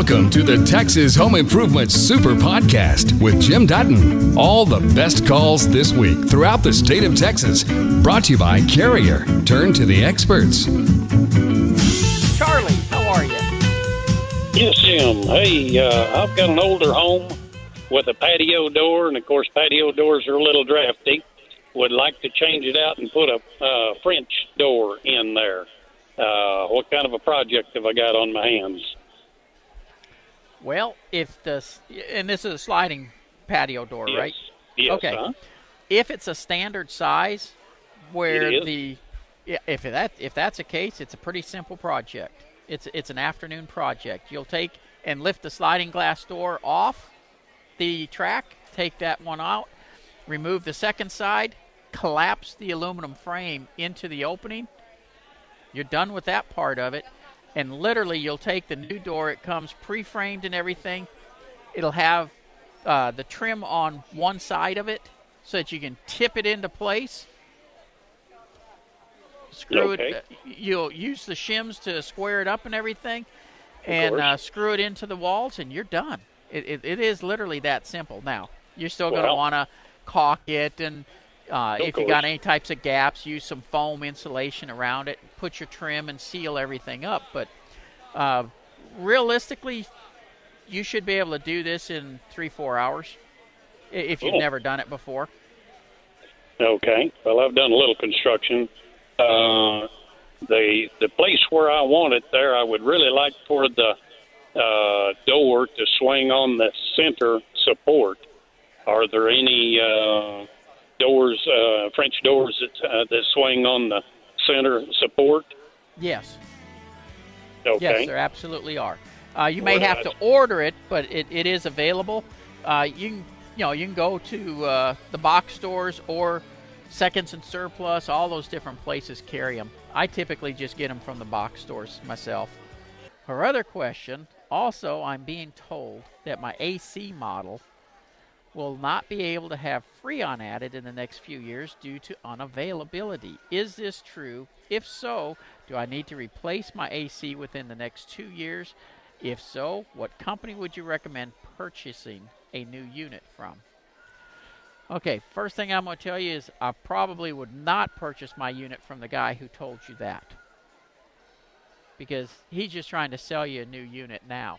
Welcome to the Texas Home Improvement Super Podcast with Jim Dutton. All the best calls this week throughout the state of Texas. Brought to you by Carrier. Turn to the experts. Charlie, how are you? Yes, Jim. Hey, uh, I've got an older home with a patio door, and of course, patio doors are a little drafty. Would like to change it out and put a uh, French door in there. Uh, what kind of a project have I got on my hands? Well, if the and this is a sliding patio door, Yes. right? Yes, Okay. huh? If it's a standard size, where the if that if that's the case, it's a pretty simple project. It's it's an afternoon project. You'll take and lift the sliding glass door off the track, take that one out, remove the second side, collapse the aluminum frame into the opening. You're done with that part of it. And literally, you'll take the new door, it comes pre framed and everything. It'll have uh, the trim on one side of it so that you can tip it into place. Screw Okay. it. uh, You'll use the shims to square it up and everything, and uh, screw it into the walls, and you're done. It, it, it is literally that simple. Now, you're still going to want to caulk it, and uh, if you got any types of gaps, use some foam insulation around it. Put your trim and seal everything up. But uh, realistically, you should be able to do this in three, four hours if you've Cool. never done it before. Okay. Well, I've done a little construction. Uh, the the place where I want it there, I would really like for the uh, door to swing on the center support. Are there any uh, doors, uh, French doors that uh, that swing on the center support? Yes. Okay. Yes, there absolutely are. Uh, you may have to order it, but it, it is available. Uh, you can you know you can go to uh, the box stores or Seconds and Surplus. All those different places carry them. I typically just get them from the box stores myself. Her other question. Also, I'm being told that my AC model will not be able to have Freon added in the next few years due to unavailability. Is this true? If so, do I need to replace my AC within the next two years? If so, what company would you recommend purchasing a new unit from? Okay, first thing I'm going to tell you is I probably would not purchase my unit from the guy who told you that. Because he's just trying to sell you a new unit now.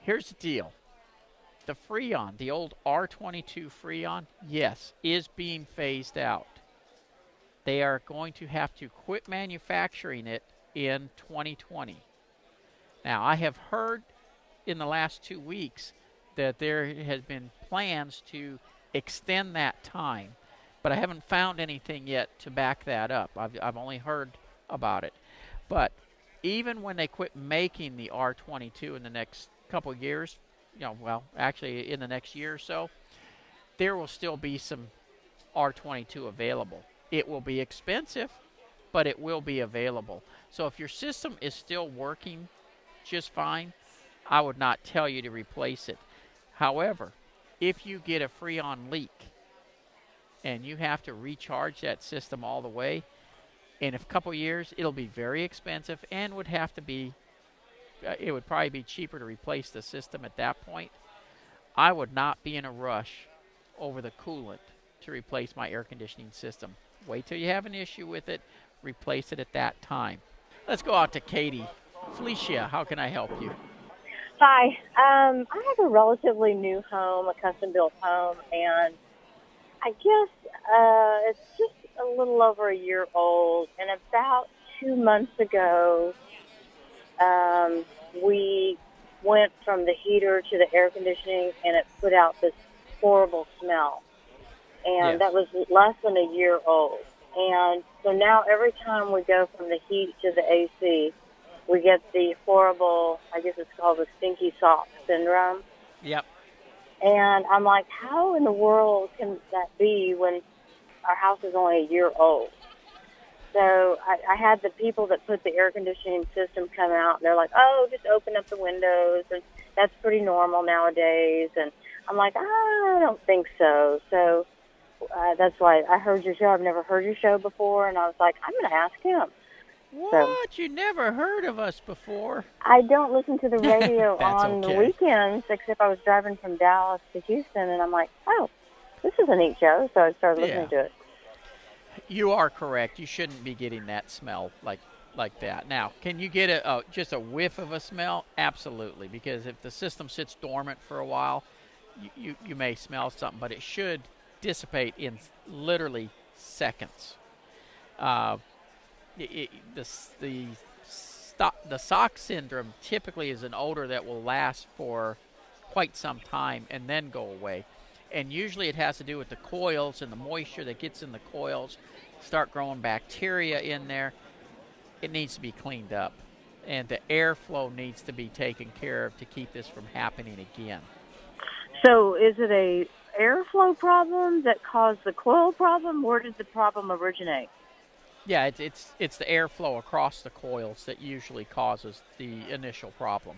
Here's the deal the Freon, the old R22 Freon, yes, is being phased out. They are going to have to quit manufacturing it in 2020. Now, I have heard in the last two weeks that there has been plans to extend that time, but I haven't found anything yet to back that up. I've, I've only heard about it. But even when they quit making the R22 in the next couple years, you know, well, actually in the next year or so, there will still be some R22 available. It will be expensive, but it will be available. So if your system is still working just fine, I would not tell you to replace it. However, if you get a Freon leak and you have to recharge that system all the way, in a couple years, it'll be very expensive and would have to be it would probably be cheaper to replace the system at that point. I would not be in a rush over the coolant to replace my air conditioning system. Wait till you have an issue with it, replace it at that time. Let's go out to Katy. Felicia, how can I help you? Hi. Um, I have a relatively new home, a custom built home, and I guess uh, it's just a little over a year old. And about two months ago, um, we went from the heater to the air conditioning, and it put out this horrible smell. And Yes. that was less than a year old. And so now every time we go from the heat to the AC, we get the horrible, I guess it's called the stinky sock syndrome. Yep. And I'm like, how in the world can that be when our house is only a year old? So I, I had the people that put the air conditioning system come out, and they're like, oh, just open up the windows, and that's pretty normal nowadays. And I'm like, I don't think so. So uh, that's why I heard your show. I've never heard your show before, and I was like, I'm going to ask him. What? You never heard of us before? I don't listen to the radio on the weekends, except I was driving from Dallas to Houston, and I'm like, oh, this is a neat show. So I started listening Yeah. to it. You are correct. You shouldn't be getting that smell like like that. Now, can you get a, a just a whiff of a smell? Absolutely, because if the system sits dormant for a while, you, you, you may smell something, but it should dissipate in literally seconds. Uh, it, it, the the the sock syndrome typically is an odor that will last for quite some time and then go away. And usually it has to do with the coils and the moisture that gets in the coils, start growing bacteria in there. It needs to be cleaned up. And the airflow needs to be taken care of to keep this from happening again. So is it a airflow problem that caused the coil problem? Where did the problem originate? Yeah, it's it's it's the airflow across the coils that usually causes the initial problem.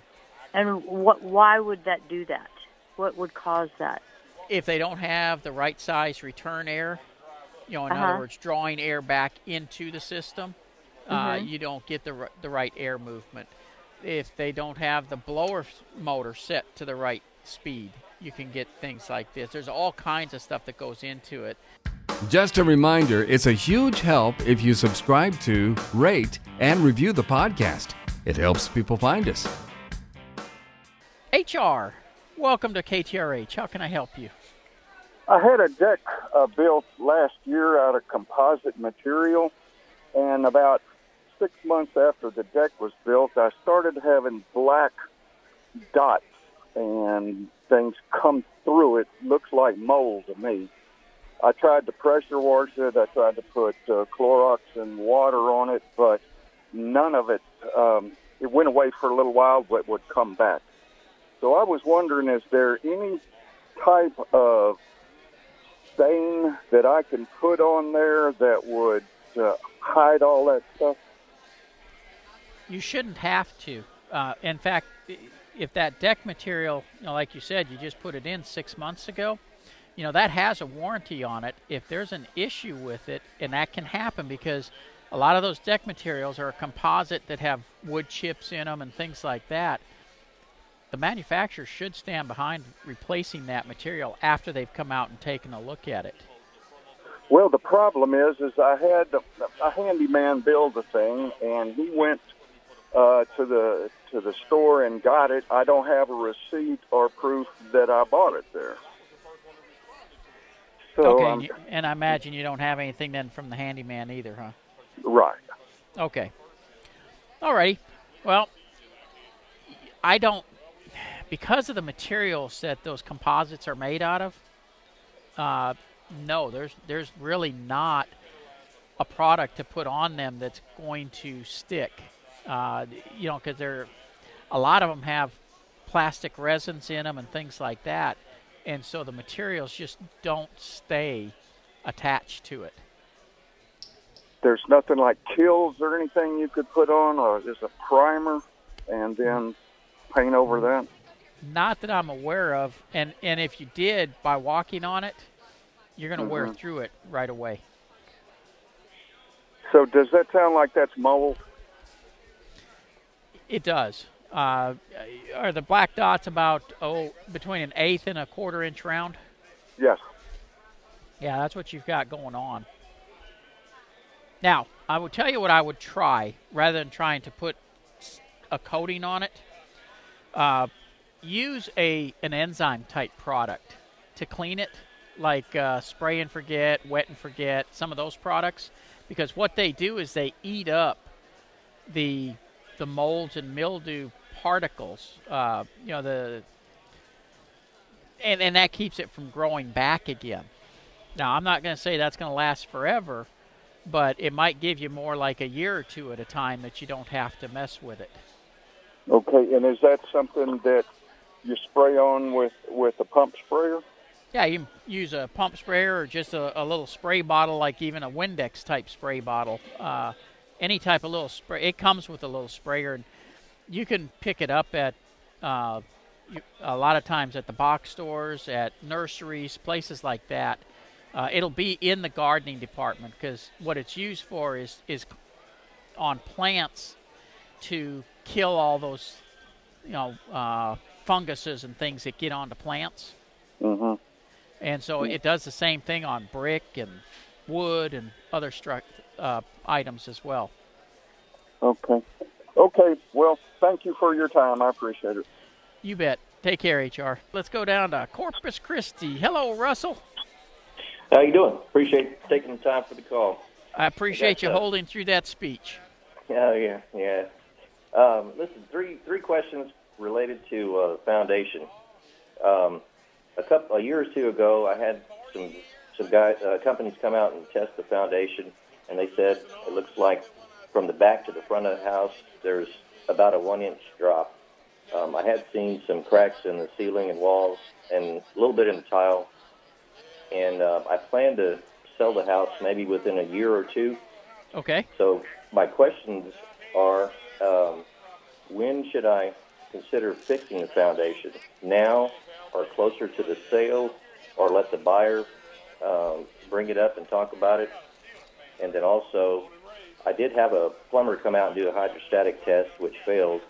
And what? Why would that do that? What would cause that? If they don't have the right size return air, you know, in Uh-huh. other words, drawing air back into the system, uh, Mhm. you don't get the r- the right air movement. If they don't have the blower motor set to the right speed, you can get things like this. There's all kinds of stuff that goes into it. Just a reminder it's a huge help if you subscribe to, rate, and review the podcast. It helps people find us. HR, welcome to KTRH. How can I help you? I had a deck uh, built last year out of composite material, and about six months after the deck was built, I started having black dots and things come through it. Looks like mold to me. I tried to pressure wash it. I tried to put uh, Clorox and water on it, but none of it. Um, it went away for a little while, but would come back. So I was wondering, is there any type of stain that I can put on there that would uh, hide all that stuff? You shouldn't have to. Uh, in fact, if that deck material, you know, like you said, you just put it in six months ago, you know, that has a warranty on it. If there's an issue with it, and that can happen because a lot of those deck materials are a composite that have wood chips in them and things like that, the manufacturer should stand behind replacing that material after they've come out and taken a look at it. Well, the problem is, is I had a, a handyman build the thing, and he went uh, to the to the store and got it. I don't have a receipt or proof that I bought it there. So okay, I'm- and, you, and I imagine you don't have anything then from the handyman either, huh? right. Okay. Alrighty. Well, I don't because of the materials that those composites are made out of. Uh, no, there's there's really not a product to put on them that's going to stick. Uh, you know, because they're a lot of them have plastic resins in them and things like that, and so the materials just don't stay attached to it. There's nothing like Kilz or anything you could put on, or just a primer, and then paint over that. Not that I'm aware of, and and if you did by walking on it, you're going to wear Mhm. through it right away. So does that sound like that's mold? It does. Uh, are the black dots about oh between an eighth and a quarter inch round? Yes. Yeah, that's what you've got going on. Now, I will tell you what I would try rather than trying to put a coating on it. Uh, use a an enzyme type product to clean it, like uh, spray and forget, wet and forget, some of those products, because what they do is they eat up the the molds and mildew particles. Uh, you know the and and that keeps it from growing back again. Now, I'm not going to say that's going to last forever, but it might give you more like a year or two at a time that you don't have to mess with it. Okay, and is that something that you spray on with with a pump sprayer? Yeah, you can use a pump sprayer or just a, a little spray bottle, like even a Windex type spray bottle. Uh, any type of little spray. It comes with a little sprayer, and you can pick it up at uh, a lot of times at the box stores, at nurseries, places like that. Uh, it'll be in the gardening department because what it's used for is is on plants to kill all those, you know, uh, funguses and things that get onto plants. hmm And so it does the same thing on brick and wood and other stru- uh, items as well. Okay. Okay. Well, thank you for your time. I appreciate it. You bet. Take care, HR. Let's go down to Corpus Christi. Hello, Russell. How you doing? Appreciate taking the time for the call. I appreciate you That's, uh, holding through that speech. Oh yeah, yeah. Um, listen, three three questions related to uh, the foundation. Um, a couple a year or two ago, I had some some guy uh, companies come out and test the foundation, and they said it looks like from the back to the front of the house there's about a one inch drop. Um, I had seen some cracks in the ceiling and walls, and a little bit in the tile. And uh, I plan to sell the house maybe within a year or two. Okay. So my questions are, um, when should I consider fixing the foundation? Now, or closer to the sale, or let the buyer um, bring it up and talk about it? And then also, I did have a plumber come out and do a hydrostatic test, which failed,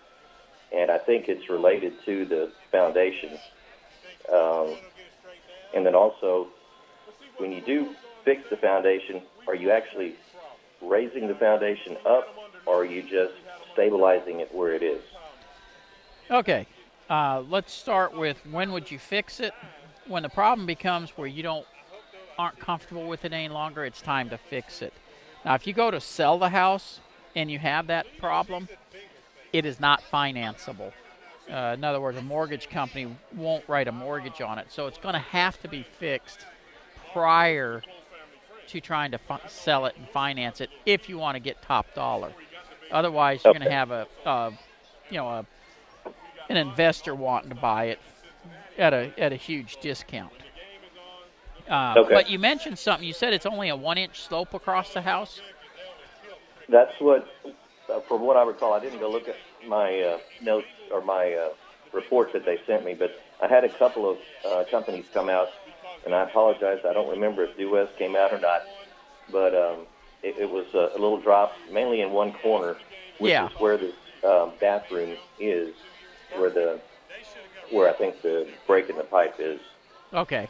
and I think it's related to the foundation. Um, and then also, when you do fix the foundation, are you actually raising the foundation up, or are you just stabilizing it where it is? Okay. Uh, let's start with when would you fix it? When the problem becomes where you don't aren't comfortable with it any longer, it's time to fix it. Now, if you go to sell the house and you have that problem, it is not financeable. Uh, in other words, a mortgage company won't write a mortgage on it, so it's going to have to be fixed prior to trying to fi- sell it and finance it if you want to get top dollar. Otherwise, you're going to have a, uh, you know, a an investor wanting to buy it at a at a huge discount. Uh, Okay. But you mentioned something. You said it's only a one-inch slope across the house. That's what, uh, from what I recall, I didn't go look at my uh, notes or my uh, report that they sent me, but I had a couple of uh, companies come out, and I apologize, I don't remember if Due West came out or not, but um, it, it was a, a little drop, mainly in one corner, which Yeah. is where the um, bathroom is, where the where I think the break in the pipe is. Okay.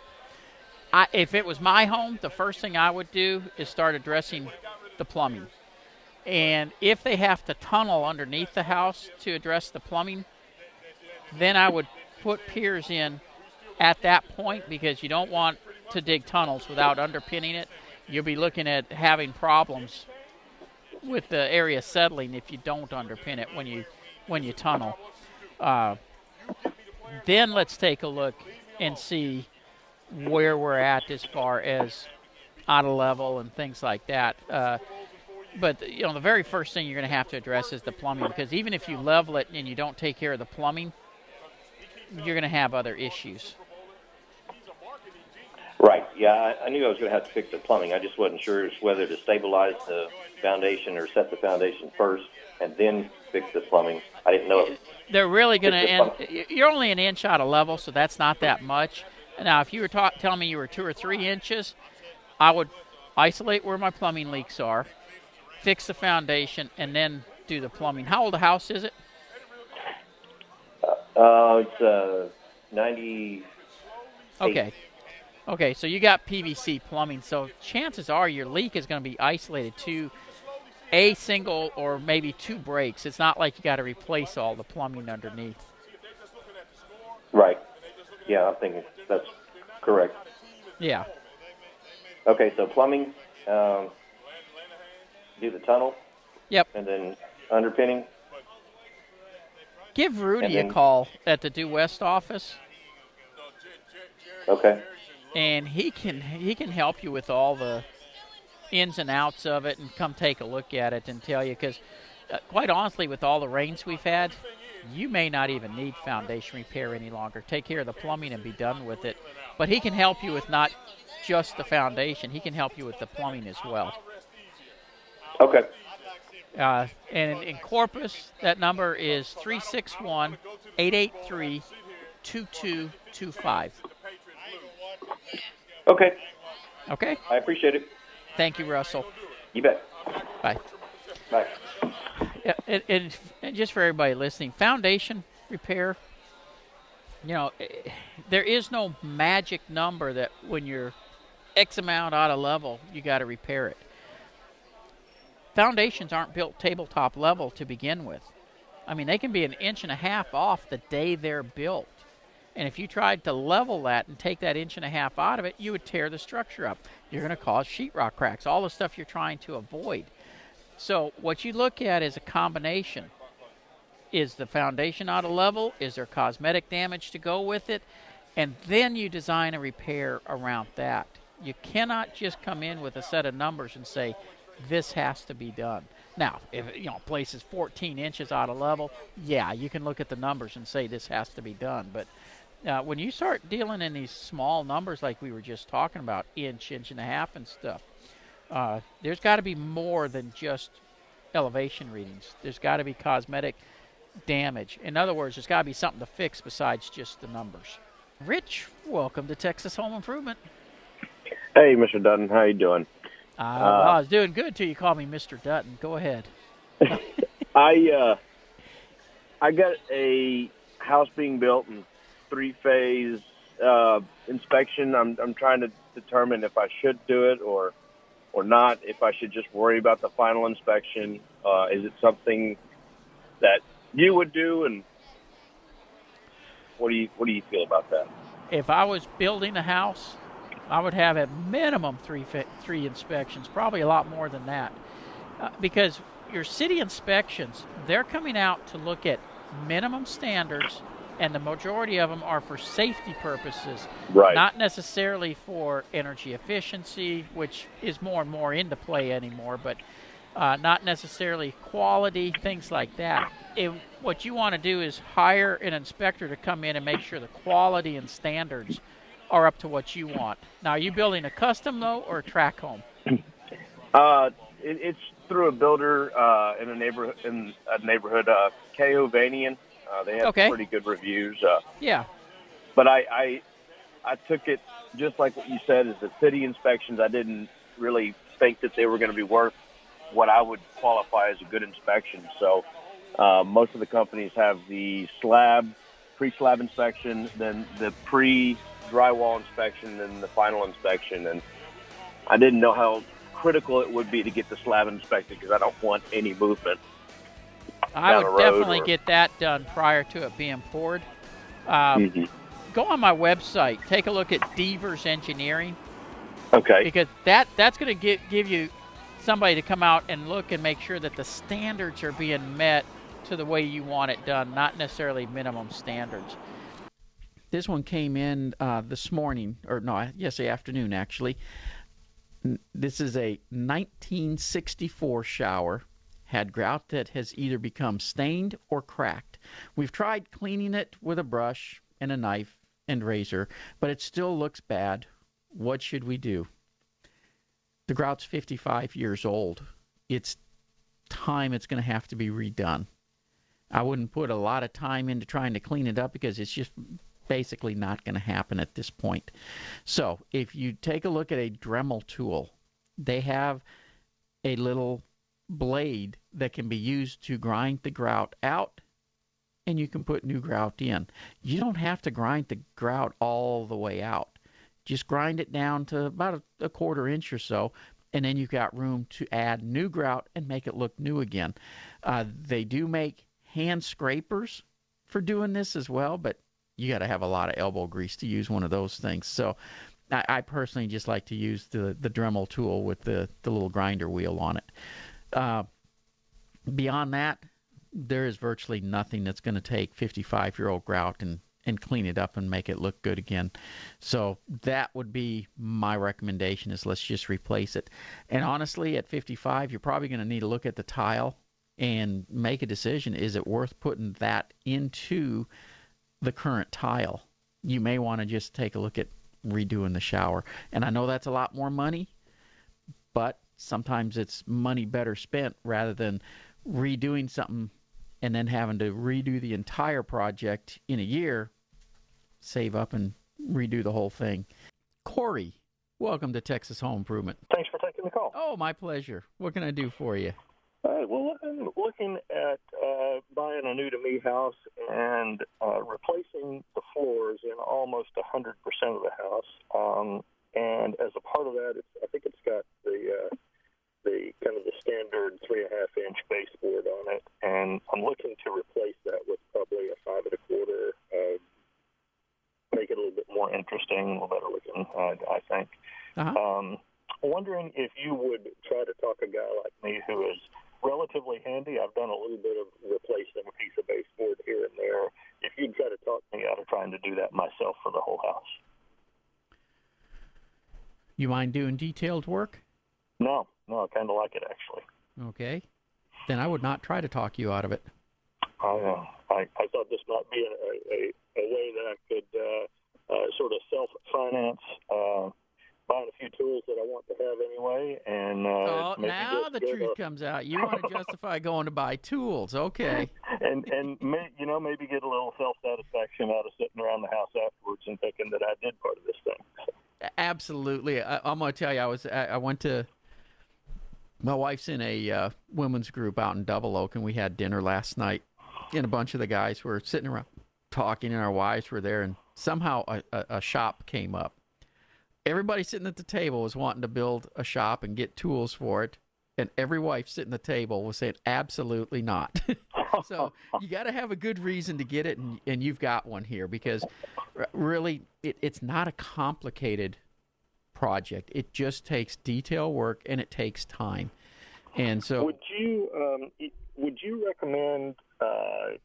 I, if it was my home, the first thing I would do is start addressing the plumbing. And if they have to tunnel underneath the house to address the plumbing, then I would put piers in at that point because you don't want to dig tunnels without underpinning it. You'll be looking at having problems with the area settling if you don't underpin it when you when you tunnel. Uh, then let's take a look and see where we're at as far as out of level and things like that. Uh, but you know, the very first thing you're going to have to address is the plumbing because even if you level it and you don't take care of the plumbing, you're going to have other issues. Right. Yeah, I, I knew I was going to have to fix the plumbing. I just wasn't sure whether to stabilize the foundation or set the foundation first and then fix the plumbing. I didn't know. If, They're really going to end. the You're only an inch out of level, so that's not that much. Now, if you were ta- telling me you were two or three inches, I would isolate where my plumbing leaks are, fix the foundation, and then do the plumbing. How old a house is it? uh, it's uh, 90. Okay. Okay, so you got PVC plumbing, so chances are your leak is going to be isolated to a single or maybe two breaks. It's not like you got to replace all the plumbing underneath. Right. Yeah, I'm thinking that's correct. Yeah. Okay, so plumbing, um, do the tunnel, Yep. and then underpinning. Give Rudy And a call at the Due West office, Okay. and he can he can help you with all the ins and outs of it, and come take a look at it and tell you. Because, uh, quite honestly, with all the rains we've had, you may not even need foundation repair any longer. Take care of the plumbing and be done with it. But he can help you with not just the foundation; he can help you with the plumbing as well. Okay. Uh, and in Corpus, that number is 361 883 2225. Okay. Okay? I appreciate it. Thank you, Russell. You bet. Bye. Bye. and, and, and just for everybody listening, foundation repair. You know, eh, there is no magic number that when you're X amount out of level, you got to repair it. Foundations aren't built tabletop level to begin with. I mean, they can be an inch and a half off the day they're built. And if you tried to level that and take that inch and a half out of it, you would tear the structure up. You're going to cause sheetrock cracks, all the stuff you're trying to avoid. So, what you look at is a combination. Is the foundation out of level? Is there cosmetic damage to go with it? And then you design a repair around that. You cannot just come in with a set of numbers and say, this has to be done. Now, if you know a place is 14 inches out of level, yeah, you can look at the numbers and say this has to be done. But uh, when you start dealing in these small numbers like we were just talking about, inch, inch and a half, and stuff, uh, there's got to be more than just elevation readings. There's got to be cosmetic damage. In other words, there's got to be something to fix besides just the numbers. Rich, welcome to Texas Home Improvement. Hey, Mr. Dutton, how you doing? Uh, well, I was doing good till you called me Mr. Dutton. Go ahead. I uh, I got a house being built in three phase uh, inspection. I'm I'm trying to determine if I should do it or or not. If I should just worry about the final inspection. Uh, is it something that you would do? And what do you what do you feel about that? If I was building a house, I would have at minimum three three inspections, probably a lot more than that, uh, because your city inspections they're coming out to look at minimum standards, and the majority of them are for safety purposes, right? Not necessarily for energy efficiency, which is more and more into play anymore, but uh, not necessarily quality, things like that. If, what you want to do is hire an inspector to come in and make sure the quality and standards are up to what you want. Now, are you building a custom though, or a track home? Uh, it, it's through a builder uh, in a neighborhood in a neighborhood, uh, Vanian. Uh, they have okay. pretty good reviews. Uh, yeah. But I, I, I took it just like what you said, is the city inspections. I didn't really think that they were going to be worth what I would qualify as a good inspection. So uh, most of the companies have the slab, pre-slab inspection, then the pre drywall inspection then the final inspection. And I didn't know how critical it would be to get the slab inspected because I don't want any movement. I would definitely or... get that done prior to it being poured. Um, mm-hmm. Go on my website, take a look at Devers Engineering. Okay. Because that that's going to give give you somebody to come out and look and make sure that the standards are being met to the way you want it done, not necessarily minimum standards. This one came in uh, this morning, or no, yesterday afternoon actually. This is a 1964 shower. Had grout that has either become stained or cracked. We've tried cleaning it with a brush and a knife and razor, but it still looks bad. What should we do? The grout's 55 years old. It's time it's going to have to be redone. I wouldn't put a lot of time into trying to clean it up because it's just basically not going to happen at this point. So if you take a look at a Dremel tool, they have a little blade that can be used to grind the grout out and you can put new grout in. You don't have to grind the grout all the way out. Just grind it down to about a, a quarter inch or so, and then you've got room to add new grout and make it look new again. Uh, they do make hand scrapers for doing this as well, but you got to have a lot of elbow grease to use one of those things. So I, I personally just like to use the the Dremel tool with the the little grinder wheel on it. Uh, beyond that, there is virtually nothing that's going to take 55 year old grout and and clean it up and make it look good again. So that would be my recommendation is let's just replace it. And honestly, at 55, you're probably going to need to look at the tile and make a decision. Is it worth putting that into the current tile, you may want to just take a look at redoing the shower. And I know that's a lot more money, but sometimes it's money better spent rather than redoing something and then having to redo the entire project in a year, save up and redo the whole thing. Corey, welcome to Texas Home Improvement. Thanks for taking the call. Oh, my pleasure. What can I do for you? All right. Well, I'm looking at uh, buying a new to me house and uh, replacing the floors in almost 100% of the house. Um, and as a part of that, it's, I think it's got the uh, the kind of the standard three and a half inch baseboard on it, and I'm looking to replace that with probably a five and a quarter. Uh, make it a little bit more interesting, a little better looking, uh, I think. Uh-huh. Um, wondering if you would try to talk a guy like me who is relatively handy. I've done a little bit of replacing a piece of baseboard here and there. If you'd try to talk me out of trying to do that myself for the whole house. You mind doing detailed work? I kind of like it actually. Okay. Then I would not try to talk you out of it. I, uh, I, I thought this might be a, a, a way that I could uh, uh, sort of self finance uh, buying a few tools that I want to have anyway, and uh, oh, now the truth a- comes out. You want to justify going to buy tools. Okay. and and may, you know maybe get a little self satisfaction out of sitting around the house afterwards and thinking that I did part of this thing. Absolutely. I, I'm going to tell you, I was I, I went to my wife's in a uh, women's group out in Double Oak, and we had dinner last night. And a bunch of the guys were sitting around talking, and our wives were there, and somehow a, a, a shop came up. Everybody sitting at the table was wanting to build a shop and get tools for it, and every wife sitting at the table was saying, "Absolutely not." so you got to have a good reason to get it, and, and you've got one here because really, it, it's not a complicated project. It just takes detail work and it takes time. And so, Would you um, would you recommend? Uh,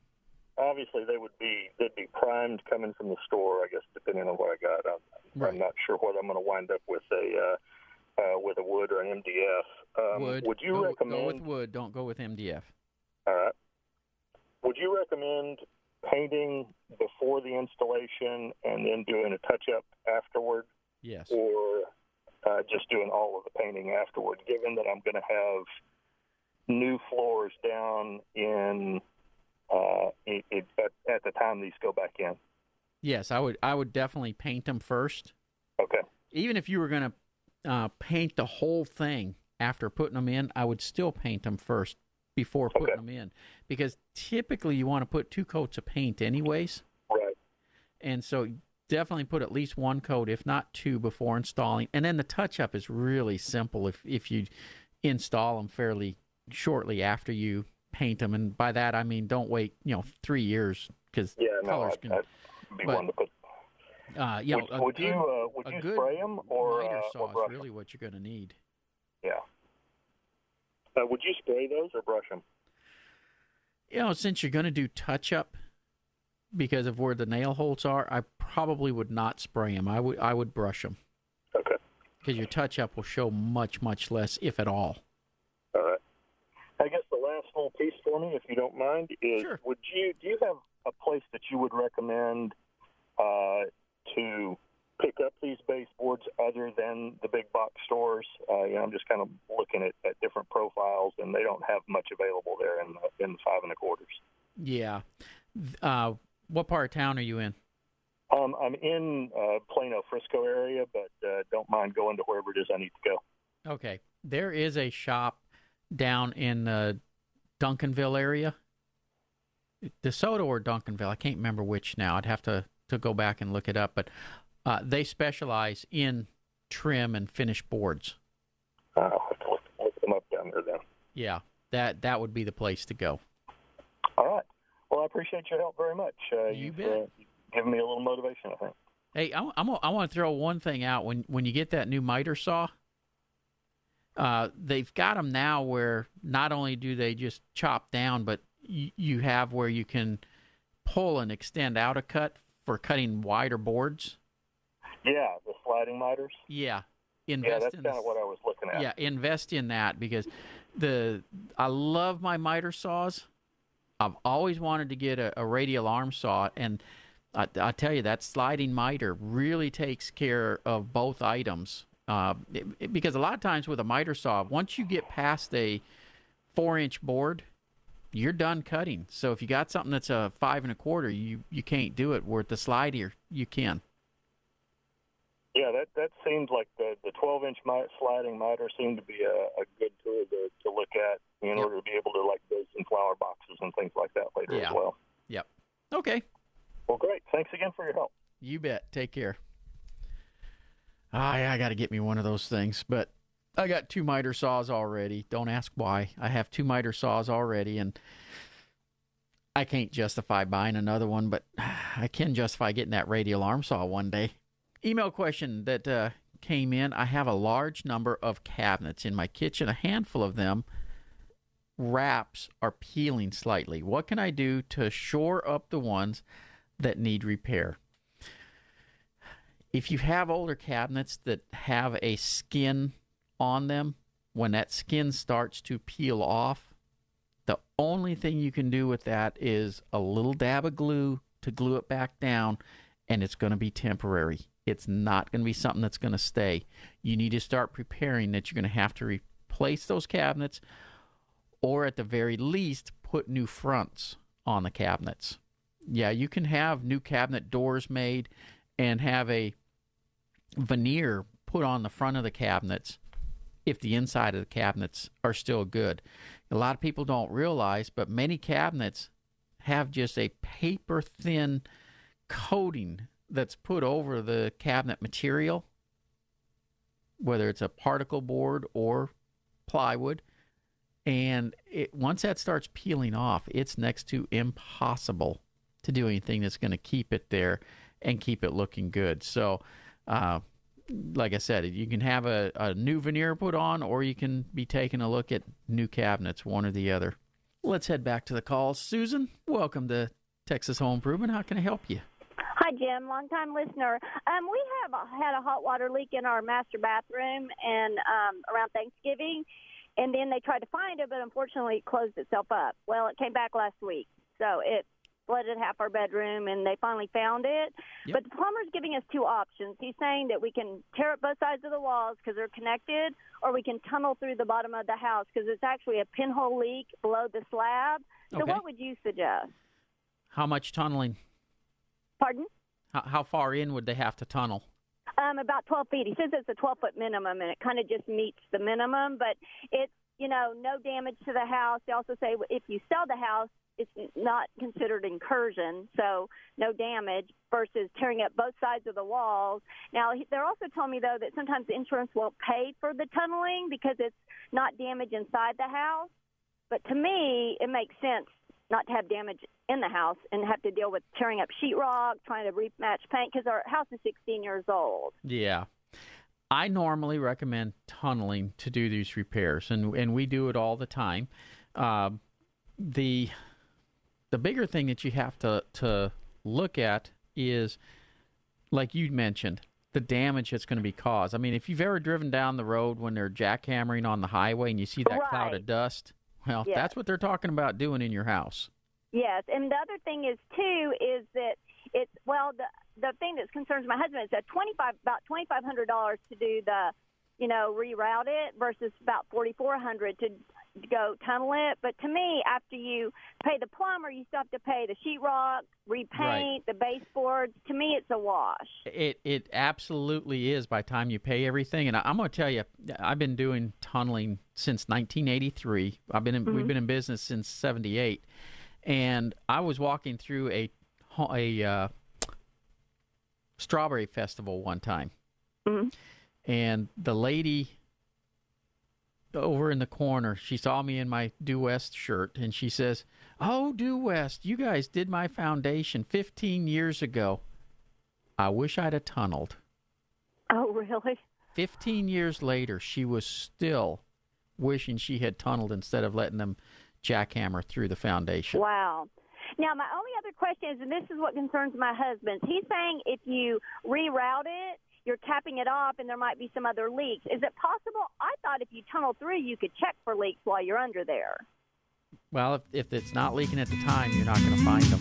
obviously, they would be they'd be primed coming from the store. I guess depending on what I got, I'm, Right. I'm not sure whether I'm going to wind up with a uh, uh, with a wood or an MDF. Um, wood. Would you go, recommend? go with wood? Don't go with MDF. All right. Would you recommend painting before the installation and then doing a touch up afterward, Yes. or uh, just doing all of the painting afterward? Given that I'm going to have new floors down in uh, it, it, at, at the time these go back in. Yes, I would. I would definitely paint them first. Okay. Even if you were going to uh, paint the whole thing after putting them in, I would still paint them first before putting Okay. them in, because typically you want to put two coats of paint anyways. Right. and so definitely put at least one coat if not two before installing and then the touch up is really simple if if you install them fairly shortly after you paint them and by that i mean don't wait you know three years because Yeah. No. colors I'd, can I'd be but, one to put. uh you know would, a would good, you uh, would a you spray them or miter uh, saw or is really what you're going to need. Yeah. Uh, would you spray those or brush them? you know since you're going to do touch up because of where the nail holes are i probably would not spray them i would i would brush them Okay. because your touch up will show much much less if at all All right. I guess the last little piece for me, if you don't mind, is Sure. would you do you have a place that you would recommend uh, to pick up these baseboards other than the big box stores? Uh, you know, I'm just kind of looking at, at different profiles, and they don't have much available there in the, in the five and a quarters. Yeah. Uh, what part of town are you in? Um, I'm in uh, Plano, Frisco area, but uh, don't mind going to wherever it is I need to go. Okay. There is a shop down in the Duncanville area. DeSoto or Duncanville. I can't remember which now. I'd have to, to go back and look it up. But uh, they specialize in trim and finish boards. Uh, I'll have to look, look them up down there then. Yeah. That that would be the place to go. All right. Well, I appreciate your help very much. Uh, You you've, bet. Uh, given me a little motivation, I think. Hey, I, I'm, I want to throw one thing out. When when you get that new miter saw, uh, they've got them now where not only do they just chop down, but y- you have where you can pull and extend out a cut for cutting wider boards. Yeah, the sliding miters. Yeah, invest. Yeah, that's in kind of what I was looking at. yeah, invest in that because the I love my miter saws. I've always wanted to get a, a radial arm saw, and I, I tell you that sliding miter really takes care of both items. Uh, it- it- because a lot of times with a miter saw, once you get past a four-inch board, you're done cutting. So if you got something that's a five and a quarter, you you can't do it. Where the slider, you can. Yeah, that that seems like the the 12 inch sliding miter seemed to be a, a good tool to, to look at in yep. order to be able to like build some flower boxes and things like that later yeah. as well. Yep. Okay. Well, great. Thanks again for your help. You bet. Take care. Ah, I I got to get me one of those things, but I got two miter saws already. Don't ask why. I have two miter saws already, and I can't justify buying another one, but I can justify getting that radial arm saw one day. Email question that uh, came in I have a large number of cabinets in my kitchen, a handful of them. Wraps are peeling slightly. What can I do to shore up the ones that need repair? If you have older cabinets that have a skin on them, when that skin starts to peel off, the only thing you can do with that is a little dab of glue to glue it back down, and it's going to be temporary. It's not going to be something that's going to stay. You need to start preparing that you're going to have to replace those cabinets, or at the very least, put new fronts on the cabinets. Yeah, you can have new cabinet doors made and have a veneer put on the front of the cabinets if the inside of the cabinets are still good. A lot of people don't realize, but many cabinets have just a paper thin coating that's put over the cabinet material, whether it's a particle board or plywood. And it, once that starts peeling off, it's next to impossible to do anything that's going to keep it there and keep it looking good. So, uh, like I said, you can have a, a new veneer put on, or you can be taking a look at new cabinets, one or the other. Let's head back to the calls. Susan, welcome to Texas Home Improvement. How can I help you? Jim. Long time listener. Um, we have had a hot water leak in our master bathroom and um, around Thanksgiving, and then they tried to find it, but unfortunately it closed itself up. Well, it came back last week, so it flooded half our bedroom and they finally found it. Yep. But the plumber's giving us two options. He's saying that we can tear up both sides of the walls because they're connected, or we can tunnel through the bottom of the house because it's actually a pinhole leak below the slab. So, okay. what would you suggest? How much tunneling? Pardon? How, how far in would they have to tunnel? Um, about 12 feet. He says it's a 12 foot minimum, and it kind of just meets the minimum, but it's you know no damage to the house. They also say if you sell the house, it's not considered incursion, so no damage versus tearing up both sides of the walls. Now, they're also telling me though that sometimes the insurance won't pay for the tunneling because it's not damage inside the house. But to me, it makes sense not to have damage in the house and have to deal with tearing up sheetrock, trying to rematch paint because our house is 16 years old. Yeah. I normally recommend tunneling to do these repairs, and and we do it all the time. Uh, the the bigger thing that you have to to look at is like you mentioned the damage that's going to be caused. I mean, if you've ever driven down the road when they're jackhammering on the highway and you see that right. cloud of dust, well, yes. that's what they're talking about doing in your house. Yes, and the other thing is too is that it's well the the thing that concerns my husband is that twenty five about twenty five hundred dollars to do the you know reroute it versus about forty four hundred to go tunnel it. But to me, after you pay the plumber, you still have to pay the sheetrock, repaint right. the baseboards. To me, it's a wash. It it absolutely is. By the time you pay everything, and I, am going to tell you, I've been doing tunneling since 1983. I've been in, mm-hmm. we've been in business since '78, and I was walking through a a uh, strawberry festival one time, mm-hmm. and the lady over in the corner. She saw me in my Due West shirt and she says, Oh, Due West, you guys did my foundation 15 years ago. I wish I'd have tunneled. Oh, really? 15 years later, she was still wishing she had tunneled instead of letting them jackhammer through the foundation. Wow. Now, my only other question is, and this is what concerns my husband. He's saying if you reroute it, you're capping it off and there might be some other leaks. Is it possible? I thought if you tunnel through, you could check for leaks while you're under there. Well, if, if it's not leaking at the time, you're not going to find them.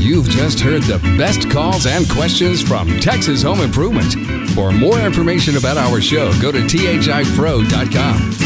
You've just heard the best calls and questions from Texas Home Improvement. For more information about our show, go to thipro.com.